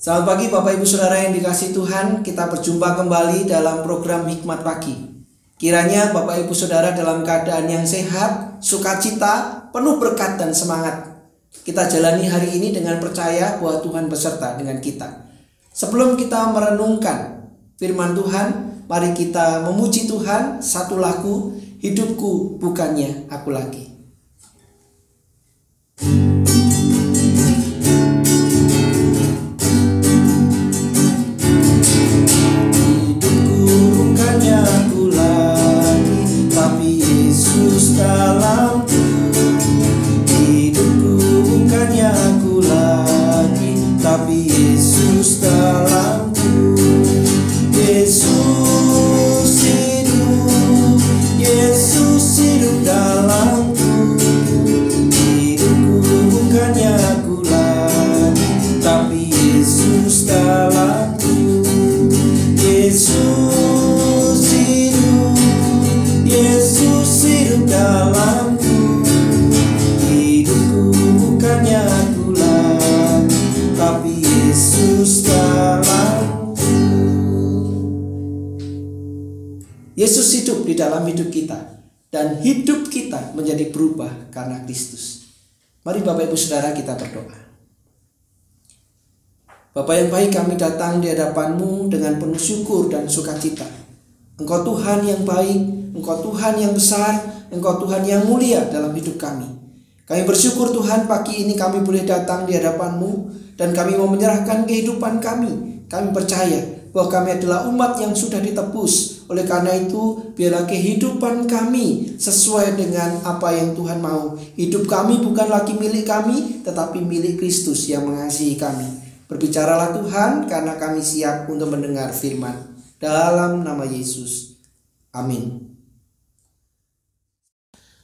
Selamat pagi Bapak Ibu Saudara yang dikasih Tuhan. Kita berjumpa kembali dalam program Hikmat Pagi. Kiranya Bapak Ibu Saudara dalam keadaan yang sehat, sukacita, penuh berkat dan semangat. Kita jalani hari ini dengan percaya bahwa Tuhan beserta dengan kita. Sebelum kita merenungkan firman Tuhan Mari kita memuji Tuhan. Satu lagu Hidupku bukannya aku lagi Yesus hidup di dalam hidup kita dan hidup kita menjadi berubah karena Kristus. Mari Bapak Ibu Saudara kita berdoa. Bapak yang baik kami datang di hadapanmu dengan penuh syukur dan sukacita. Engkau Tuhan yang baik, Engkau Tuhan yang besar, Engkau Tuhan yang mulia dalam hidup kami. Kami bersyukur Tuhan pagi ini kami boleh datang di hadapanmu dan kami mau menyerahkan kehidupan kami. Kami percaya bahwa kami adalah umat yang sudah ditebus. Oleh karena itu, biarlah kehidupan kami sesuai dengan apa yang Tuhan mau. Hidup kami bukan lagi milik kami, tetapi milik Kristus yang mengasihi kami. Berbicaralah Tuhan karena kami siap untuk mendengar firman. Dalam nama Yesus. Amin.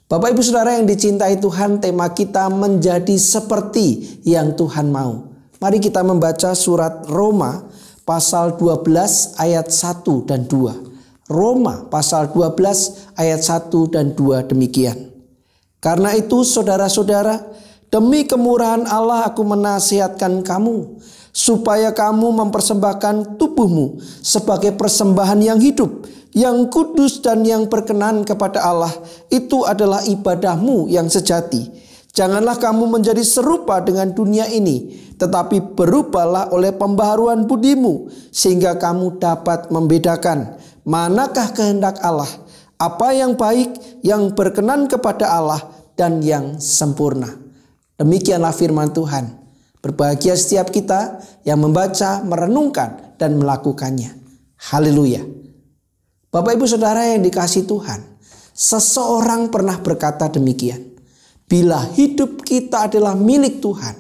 Bapak Ibu Saudara yang dicintai Tuhan, tema kita menjadi seperti yang Tuhan mau. Mari kita membaca surat Roma pasal 12 ayat 1 dan 2. Roma pasal 12 ayat 1 dan 2 demikian. Karena itu saudara-saudara, demi kemurahan Allah aku menasihatkan kamu supaya kamu mempersembahkan tubuhmu sebagai persembahan yang hidup, yang kudus dan yang berkenan kepada Allah. Itu adalah ibadahmu yang sejati. Janganlah kamu menjadi serupa dengan dunia ini, tetapi berubahlah oleh pembaharuan budimu, sehingga kamu dapat membedakan manakah kehendak Allah, apa yang baik, yang berkenan kepada Allah, dan yang sempurna. Demikianlah firman Tuhan. Berbahagia setiap kita yang membaca, merenungkan, dan melakukannya. Haleluya. Bapak, ibu, saudara yang dikasih Tuhan, seseorang pernah berkata demikian. Bila hidup kita adalah milik Tuhan,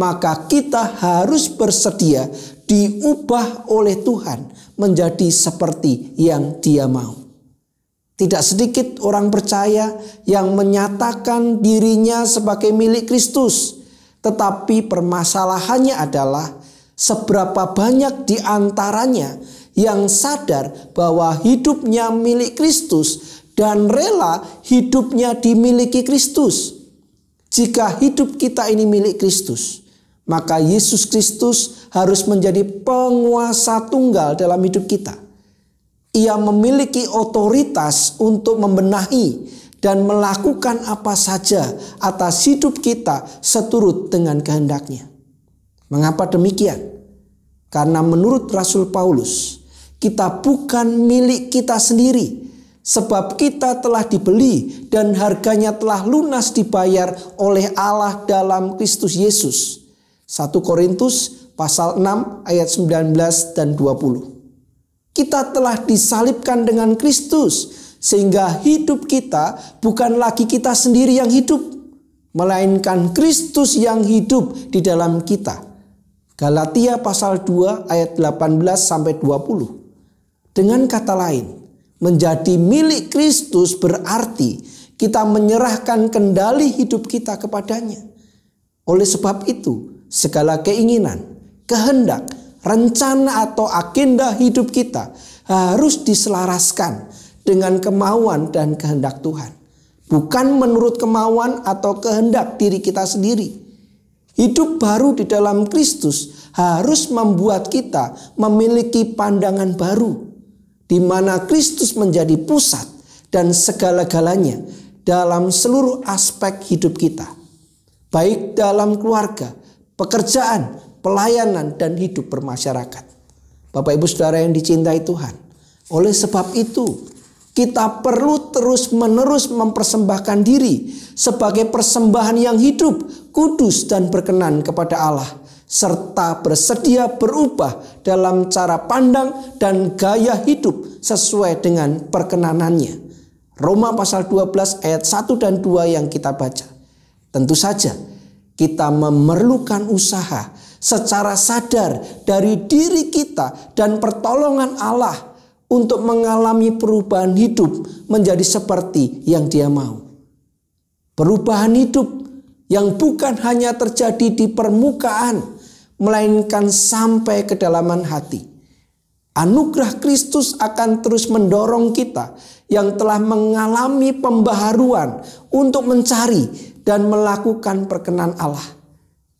maka kita harus bersedia diubah oleh Tuhan menjadi seperti yang Dia mau. Tidak sedikit orang percaya yang menyatakan dirinya sebagai milik Kristus, tetapi permasalahannya adalah seberapa banyak di antaranya yang sadar bahwa hidupnya milik Kristus dan rela hidupnya dimiliki Kristus. Jika hidup kita ini milik Kristus, maka Yesus Kristus harus menjadi penguasa tunggal dalam hidup kita. Ia memiliki otoritas untuk membenahi dan melakukan apa saja atas hidup kita seturut dengan kehendaknya. Mengapa demikian? Karena menurut Rasul Paulus, kita bukan milik kita sendiri, Sebab kita telah dibeli dan harganya telah lunas dibayar oleh Allah dalam Kristus Yesus. 1 Korintus pasal 6 ayat 19 dan 20. Kita telah disalibkan dengan Kristus sehingga hidup kita bukan lagi kita sendiri yang hidup, melainkan Kristus yang hidup di dalam kita. Galatia pasal 2 ayat 18 sampai 20. Dengan kata lain, Menjadi milik Kristus berarti kita menyerahkan kendali hidup kita kepadanya. Oleh sebab itu, segala keinginan, kehendak, rencana atau agenda hidup kita harus diselaraskan dengan kemauan dan kehendak Tuhan. Bukan menurut kemauan atau kehendak diri kita sendiri. Hidup baru di dalam Kristus harus membuat kita memiliki pandangan baru di mana Kristus menjadi pusat dan segala-galanya dalam seluruh aspek hidup kita. Baik dalam keluarga, pekerjaan, pelayanan dan hidup bermasyarakat. Bapak Ibu Saudara yang dicintai Tuhan. Oleh sebab itu, kita perlu terus-menerus mempersembahkan diri sebagai persembahan yang hidup, kudus, dan berkenan kepada Allah, serta bersedia berubah dalam cara pandang dan gaya hidup sesuai dengan perkenanannya. Roma pasal 12 ayat 1 dan 2 yang kita baca. Tentu saja kita memerlukan usaha secara sadar dari diri kita dan pertolongan Allah untuk mengalami perubahan hidup menjadi seperti yang dia mau. Perubahan hidup yang bukan hanya terjadi di permukaan, melainkan sampai kedalaman hati. Anugerah Kristus akan terus mendorong kita yang telah mengalami pembaharuan untuk mencari dan melakukan perkenan Allah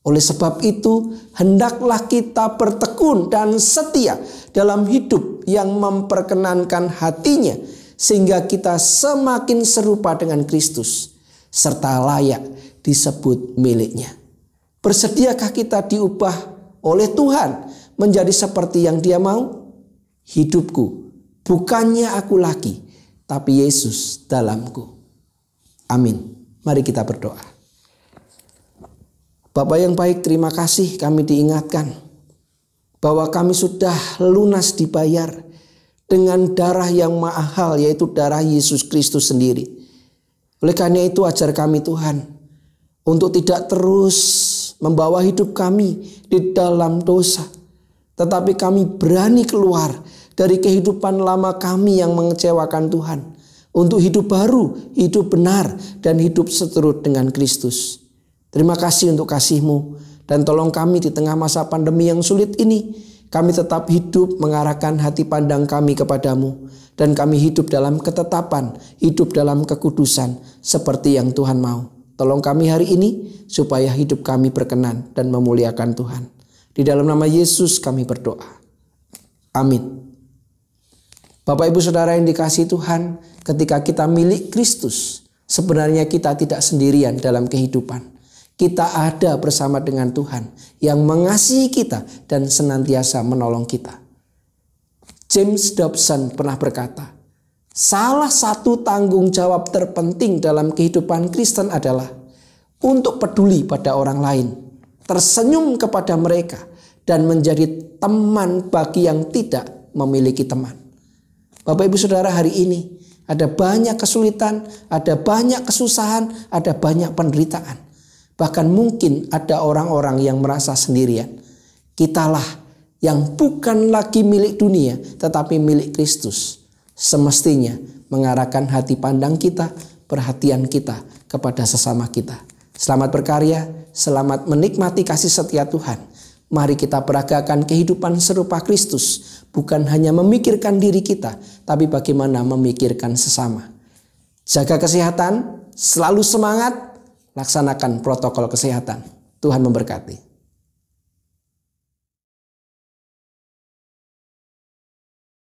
oleh sebab itu, hendaklah kita bertekun dan setia dalam hidup yang memperkenankan hatinya, sehingga kita semakin serupa dengan Kristus, serta layak disebut miliknya. Bersediakah kita diubah oleh Tuhan menjadi seperti yang Dia mau? Hidupku bukannya aku lagi, tapi Yesus dalamku. Amin. Mari kita berdoa. Bapak yang baik, terima kasih kami diingatkan bahwa kami sudah lunas dibayar dengan darah yang mahal yaitu darah Yesus Kristus sendiri. Oleh karena itu ajar kami Tuhan untuk tidak terus membawa hidup kami di dalam dosa. Tetapi kami berani keluar dari kehidupan lama kami yang mengecewakan Tuhan. Untuk hidup baru, hidup benar, dan hidup seturut dengan Kristus. Terima kasih untuk kasihmu dan tolong kami di tengah masa pandemi yang sulit ini. Kami tetap hidup mengarahkan hati pandang kami kepadamu. Dan kami hidup dalam ketetapan, hidup dalam kekudusan seperti yang Tuhan mau. Tolong kami hari ini supaya hidup kami berkenan dan memuliakan Tuhan. Di dalam nama Yesus kami berdoa. Amin. Bapak ibu saudara yang dikasih Tuhan, ketika kita milik Kristus, sebenarnya kita tidak sendirian dalam kehidupan kita ada bersama dengan Tuhan yang mengasihi kita dan senantiasa menolong kita. James Dobson pernah berkata, salah satu tanggung jawab terpenting dalam kehidupan Kristen adalah untuk peduli pada orang lain, tersenyum kepada mereka, dan menjadi teman bagi yang tidak memiliki teman. Bapak, ibu, saudara, hari ini ada banyak kesulitan, ada banyak kesusahan, ada banyak penderitaan. Bahkan mungkin ada orang-orang yang merasa sendirian. Kitalah yang bukan lagi milik dunia tetapi milik Kristus. Semestinya mengarahkan hati pandang kita, perhatian kita kepada sesama kita. Selamat berkarya, selamat menikmati kasih setia Tuhan. Mari kita peragakan kehidupan serupa Kristus, bukan hanya memikirkan diri kita, tapi bagaimana memikirkan sesama. Jaga kesehatan, selalu semangat, laksanakan protokol kesehatan. Tuhan memberkati.